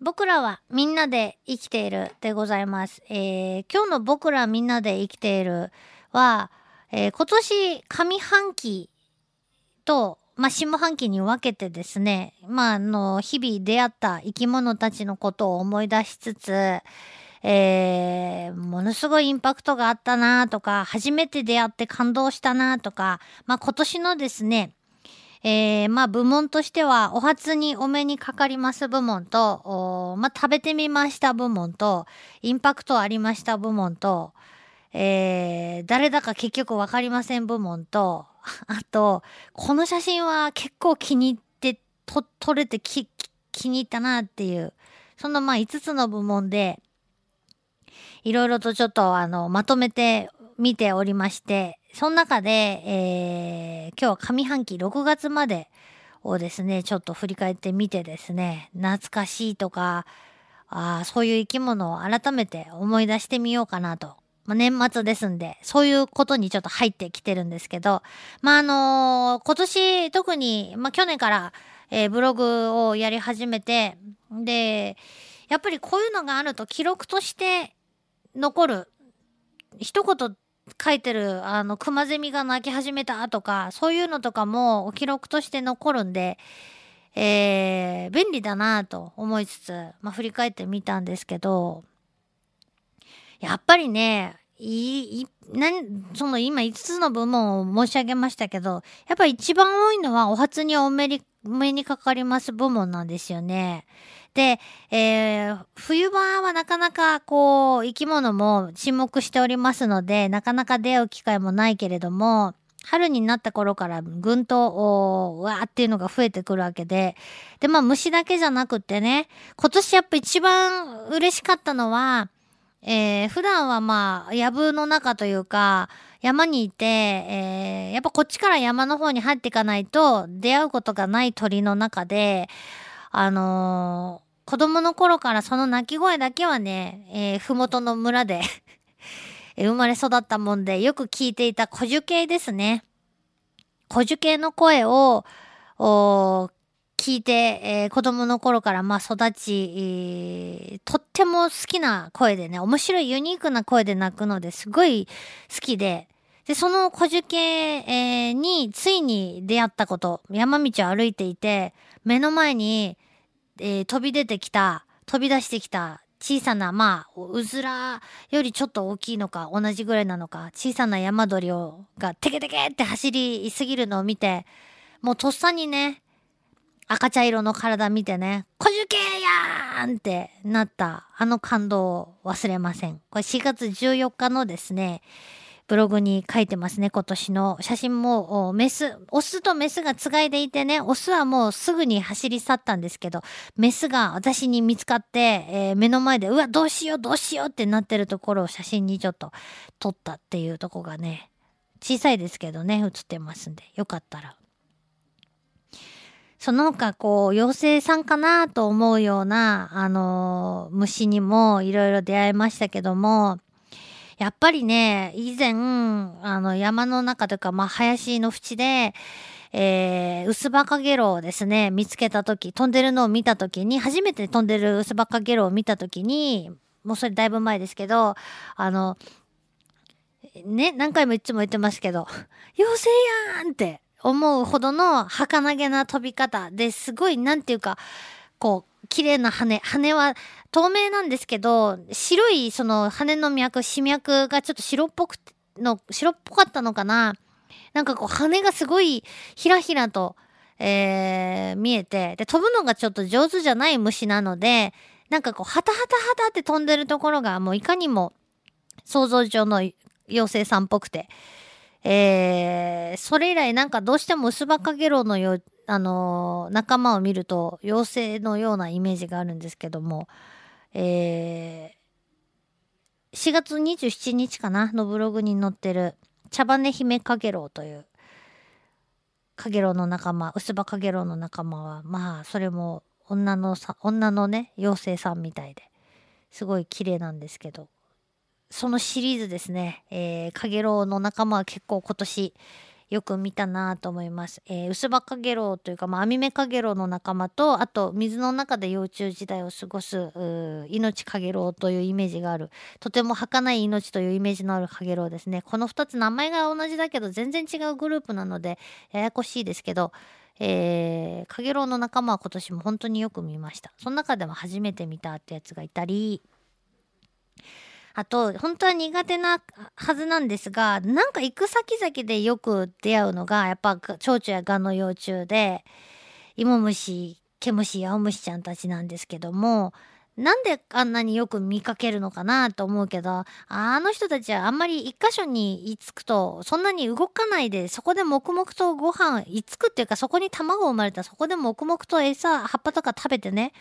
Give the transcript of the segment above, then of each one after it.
僕らはみんなで生きているでございます。えー今日の僕らみんなで生きているは、えー今年上半期と、まあ、下半期に分けてですね、まあ、あの、日々出会った生き物たちのことを思い出しつつ、えーものすごいインパクトがあったなとか、初めて出会って感動したなとか、まあ、今年のですね、えーまあ部門としてはお初にお目にかかります部門と、まあ食べてみました部門と、インパクトありました部門と、えー誰だか結局わかりません部門と、あと、この写真は結構気に入って、と、撮れて、き気に入ったなっていう、そのまあ5つの部門で、いろいろとちょっとあの、まとめて見ておりまして、その中で、えー今日は上半期6月までをですね、ちょっと振り返ってみてですね、懐かしいとか、あそういう生き物を改めて思い出してみようかなと。まあ、年末ですんで、そういうことにちょっと入ってきてるんですけど、まあ、あのー今年特に、まあ、去年から、えーブログをやり始めて、で、やっぱりこういうのがあると記録として残る。一言書いてる、あの、クマゼミが鳴き始めたとか、そういうのとかも記録として残るんで、えー、便利だなと思いつつ、まあ、振り返ってみたんですけど、やっぱりね、いい、いなん、その今5つの部門を申し上げましたけど、やっぱ一番多いのはお初にお目に、目にかかります部門なんですよね。で、えー冬場はなかなかこう、生き物も沈黙しておりますので、なかなか出会う機会もないけれども、春になった頃からぐんと、おーわーっていうのが増えてくるわけで、で、まあ虫だけじゃなくってね、今年やっぱ一番嬉しかったのは、えー普段はまあ、藪の中というか、山にいて、えーやっぱこっちから山の方に入っていかないと出会うことがない鳥の中で、あのー子供の頃からその鳴き声だけはね、えーふもとの村で 生まれ育ったもんで、よく聞いていた古樹系ですね。古樹系の声を、お聞いて、えー子供の頃からまあ育ち、とっても好きな声でね、面白いユニークな声で鳴くのですごい好きで、で、その古樹系、えーについに出会ったこと、山道を歩いていて、目の前に、えー飛び出てきた、飛び出してきた小さな、まあ、うずらよりちょっと大きいのか、同じぐらいなのか、小さな山鳥を、がテケテケって走りすぎるのを見て、もうとっさにね、赤茶色の体見てね、小樹系やーんってなった、あの感動を忘れません。これ4月14日のですね、ブログに書いてますね、今年の写真も、メス、オスとメスがつがいでいてね、オスはもうすぐに走り去ったんですけど、メスが私に見つかって、えー目の前で、うわ、どうしよう、どうしようってなってるところを写真にちょっと撮ったっていうとこがね、小さいですけどね、写ってますんで、よかったら。その他、こう、妖精さんかなと思うような、あのー虫にもいろいろ出会いましたけども、やっぱりね、以前、あの、山の中というか、まあ、林の縁で、えー、ウスバカゲロをですね、見つけたとき、飛んでるのを見たときに、初めて飛んでるウスバカゲロを見たときに、もうそれだいぶ前ですけど、あの、ね、何回もいつも言ってますけど、妖精やーんって思うほどの儚げな飛び方ですごい、なんていうか、こう、綺麗な羽。羽は透明なんですけど、白いその羽の脈、死脈がちょっと白っぽくの、白っぽかったのかななんかこう羽がすごいひらひらと、えー見えて、で、飛ぶのがちょっと上手じゃない虫なので、なんかこう、ハタハタハタって飛んでるところがもういかにも想像上の妖精さんっぽくて、えーそれ以来なんかどうしてもウスバカゲロウのよ、あのー仲間を見ると妖精のようなイメージがあるんですけども、えー4月27日かなのブログに載ってる茶羽姫カゲロウというカゲロウの仲間、ウスバカゲロウの仲間は、まあ、それも女のさ、女のね、妖精さんみたいで、すごい綺麗なんですけど、そのシリーズですね、えー、カゲロウの仲間は結構今年よく見たなと思います。えー、薄葉かげろうというか、まあ、網目かげろうの仲間と、あと、水の中で幼虫時代を過ごす、命かげろうというイメージがある、とても儚い命というイメージのあるかげろうですね。この2つ名前が同じだけど、全然違うグループなので、ややこしいですけど、えー、かげろうの仲間は今年も本当によく見ました。その中でも初めて見たってやつがいたり、あと、本当は苦手なはずなんですが、なんか行く先々でよく出会うのが、やっぱ蝶々やガの幼虫で、イモムシ、ケムシ、ヤオムシちゃんたちなんですけども、なんであんなによく見かけるのかなと思うけど、あの人たちはあんまり一箇所に居つくと、そんなに動かないで、そこで黙々とご飯、居つくっていうか、そこに卵生まれたらそこで黙々と餌、葉っぱとか食べてね、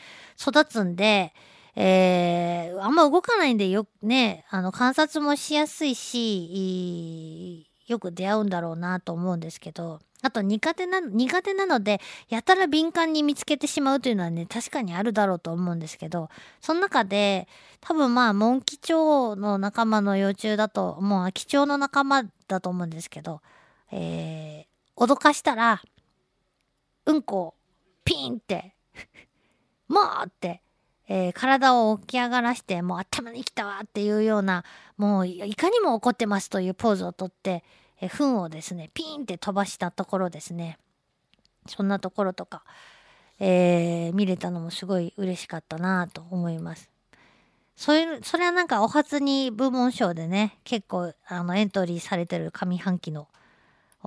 育つんで、えー、あんま動かないんでよ、ね、あの、観察もしやすいし、よく出会うんだろうなと思うんですけど、あと苦手な、苦手なので、やたら敏感に見つけてしまうというのはね、確かにあるだろうと思うんですけど、その中で、多分まあ、モンキチョウの仲間の幼虫だと、もう貴重の仲間だと思うんですけど、えー、脅かしたら、うんこをピーンって、もうって、えー、体を起き上がらして、もう頭にきたわっていうような、もういかにも怒ってますというポーズをとって、えー、糞をですね、ピーンって飛ばしたところですね。そんなところとか、えー、見れたのもすごい嬉しかったなと思います。そういう、それはなんかお初に部門賞でね、結構あのエントリーされてる上半期の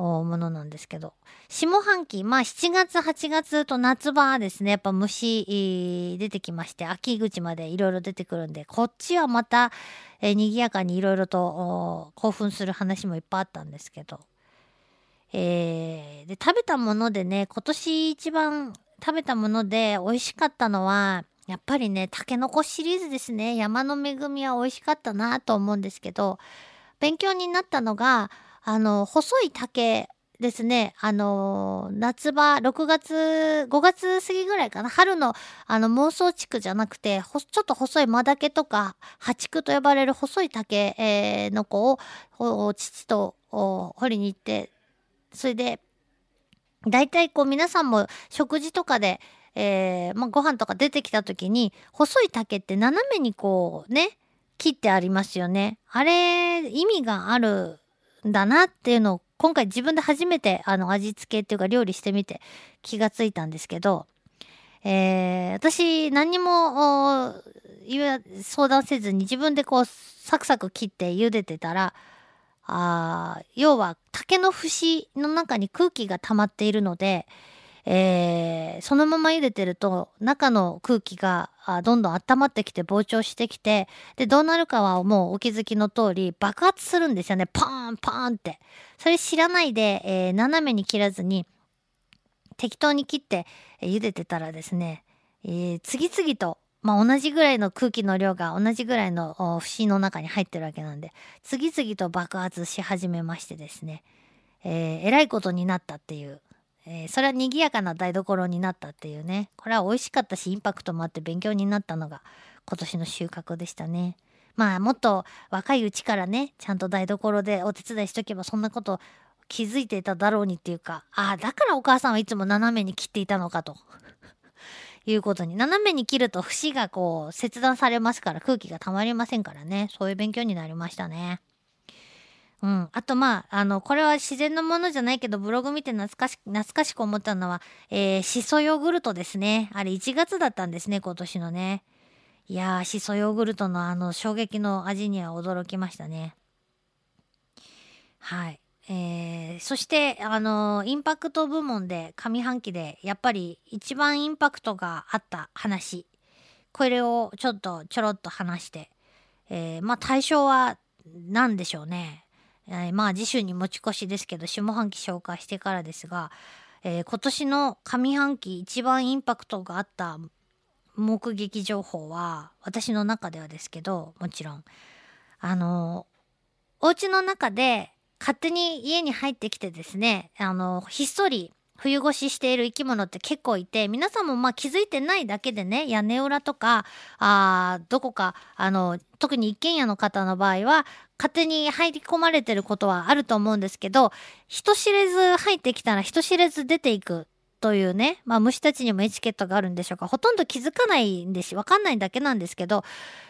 ものなんですけど。下半期まあ7月8月と夏場ですね。やっぱ虫出てきまして秋口までいろいろ出てくるんでこっちはまた、えー、賑やかにいろいろと興奮する話もいっぱいあったんですけど、えー、で食べたものでね今年一番食べたもので美味しかったのはやっぱりねたけのこシリーズですね。山の恵みは美味しかったなと思うんですけど勉強になったのがあの、細い竹ですね。あの、夏場、6月、5月過ぎぐらいかな。春の、あの、妄想地区じゃなくて、ちょっと細い間竹とか、葉竹と呼ばれる細い竹、えー、の子を、父と掘りに行って、それで、大体こう皆さんも食事とかで、えー、まあ、ご飯とか出てきた時に、細い竹って斜めにこうね、切ってありますよね。あれ、意味があるだなっていうのを今回自分で初めてあの味付けっていうか料理してみて気がついたんですけど、えー、私何にも相談せずに自分でこうサクサク切って茹でてたらあ要は竹の節の中に空気が溜まっているので、えー、そのまま茹でてると中の空気がどんどん温まってきて膨張してきてでどうなるかはもうお気づきの通り爆発するんですよね。パーンパーンって。それ知らないで、えー、斜めに切らずに適当に切って、え、茹でてたらですね、えー、次々とまあ、同じぐらいの空気の量が同じぐらいの節の中に入ってるわけなんで次々と爆発し始めましてですね、えー、えらいことになったっていう。えー、それは賑やかな台所になったっていうね。これは美味しかったしインパクトもあって勉強になったのが今年の収穫でしたね。まあもっと若いうちからねちゃんと台所でお手伝いしとけばそんなこと気づいていただろうにっていうかああだからお母さんはいつも斜めに切っていたのかと。いうことに。斜めに切ると節がこう切断されますから空気がたまりませんからね。そういう勉強になりましたね。うん。あとまあ、あの、これは自然のものじゃないけど、ブログ見て懐かし、懐かしく思ったのは、えー、シソヨーグルトですね。あれ1月だったんですね、今年のね。いやー、シソヨーグルトのあの衝撃の味には驚きましたね。はい。えー、そして、あのインパクト部門で上半期でやっぱり一番インパクトがあった話。これをちょっとちょろっと話して、えー、まあ対象は何でしょうね。えー、まあ次週に持ち越しですけど下半期紹介してからですが、えー、今年の上半期一番インパクトがあった目撃情報は私の中ではですけどもちろん。あのお家の中で勝手に家に入ってきてですねあのひっそり冬越ししている生き物って結構いて皆さんもまあ気づいてないだけでね屋根裏とかあどこかあの特に一軒家の方の場合は勝手に入り込まれてることはあると思うんですけど人知れず入ってきたら人知れず出ていくというね、まあ虫たちにもエチケットがあるんでしょうか。ほとんど気づかないんですしわかんないだけなんですけど、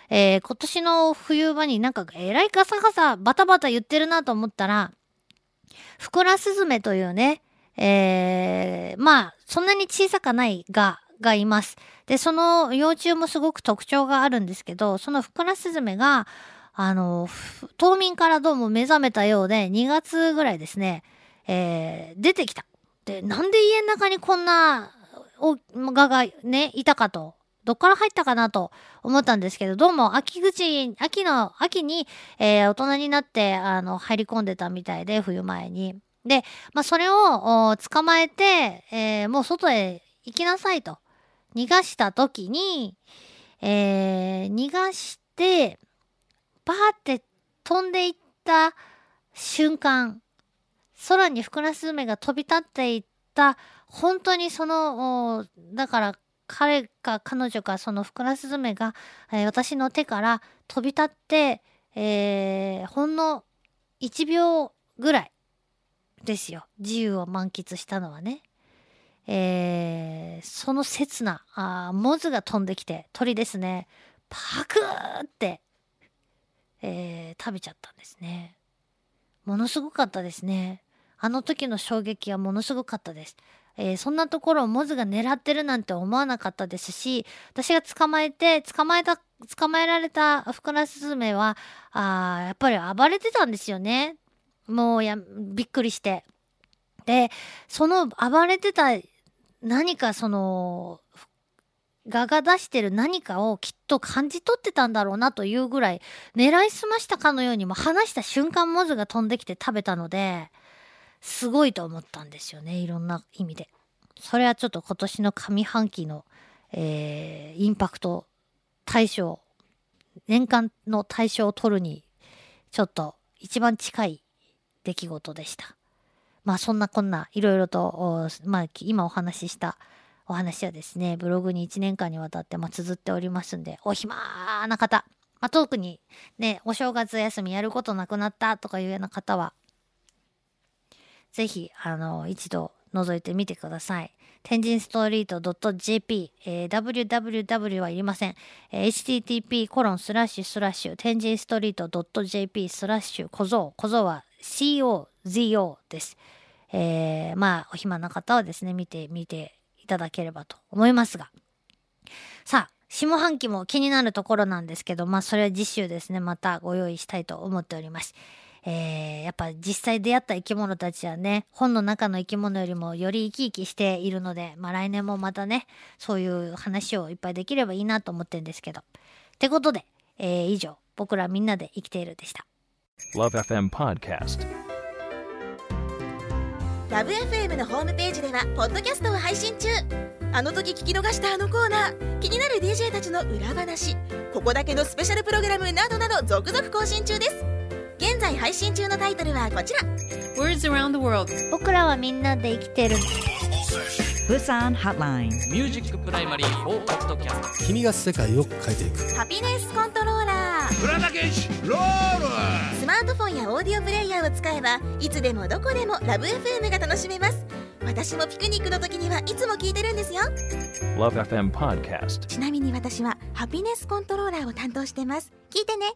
えー、今年の冬場になんかえらいガサガサバタバタ言ってるなと思ったら、フクラスズメというね、えー、まあ、そんなに小さかないが、がいます。で、その幼虫もすごく特徴があるんですけど、そのフクラスズメが、あの、冬眠からどうも目覚めたようで、2月ぐらいですね、えー、出てきた。で、なんで家の中にこんな、お、ががね、いたかと。どっから入ったかなと思ったんですけど、どうも秋口、秋の、秋に、えー、大人になって、あの、入り込んでたみたいで、冬前に。で、まあ、それを捕まえて、えー、もう外へ行きなさいと。逃がした時に、えー、逃がして、バーって飛んでいった瞬間、空にフクラスズメが飛び立っていった本当にそのだから彼か彼女かそのフクラスズメが、えー、私の手から飛び立って、えー、ほんの1秒ぐらいですよ自由を満喫したのはね。えー、その刹那あモズが飛んできて鳥ですねパクーって、えー、食べちゃったんですね。ものすごかったですね。あの時の衝撃はものすごかったです。えー、そんなところをモズが狙ってるなんて思わなかったですし、私が捕まえて、捕まえた、捕まえられたフクラスズメは、あやっぱり暴れてたんですよね。もうや、びっくりして。で、その暴れてた何かその、蛾が出してる何かをきっと感じ取ってたんだろうなというぐらい狙いすましたかのようにも話した瞬間モズが飛んできて食べたのですごいと思ったんですよねいろんな意味で。それはちょっと今年の上半期の、えー、インパクト大賞年間の大賞を取るにちょっと一番近い出来事でした。まあそんなこんないろいろと、まあ、今お話ししたお話はですねブログに1年間にわたってまあ綴っておりますんでお暇な方、まあ、特にねお正月休みやることなくなったとかいうような方はぜひ、あの、一度覗いてみてください。天神ストリート .jp、えー、www はいりません。えー、http コロンスラッシュスラッシュ天神ストリート .jp スラッシュ小僧。小僧は COZO です。えー、まあ、お暇な方はですね、見てみていただければと思いますが。さあ、下半期も気になるところなんですけど、まあ、それは次週ですね、またご用意したいと思っております。えー、やっぱ実際出会った生き物たちはね、本の中の生き物よりもより生き生きしているので、まあ来年もまたね、そういう話をいっぱいできればいいなと思ってるんですけど。ってことで、えー、以上、僕らみんなで生きているでした。LoveFM Podcast. LoveFM のホームページでは、ポッドキャストを配信中。あの時聞き逃したあのコーナー。気になる DJ たちの裏話。ここだけのスペシャルプログラムなどなど続々更新中です。現在配信中のタイトルはこちら。Words around the world. 僕らはみんなで生きてる。Busan Hotline. ミュージックプライマリー4ポッドキャスト君が世界を変えていく。ハピネスコントローラー浦田健ロール。スマートフォンやオーディオプレイヤーを使えばいつでもどこでもラブ f m が楽しめます。私もピクニックの時にはいつも聞いてるんですよ。LoveFM Podcast ちなみに私はハピネスコントローラーを担当してます。聞いてね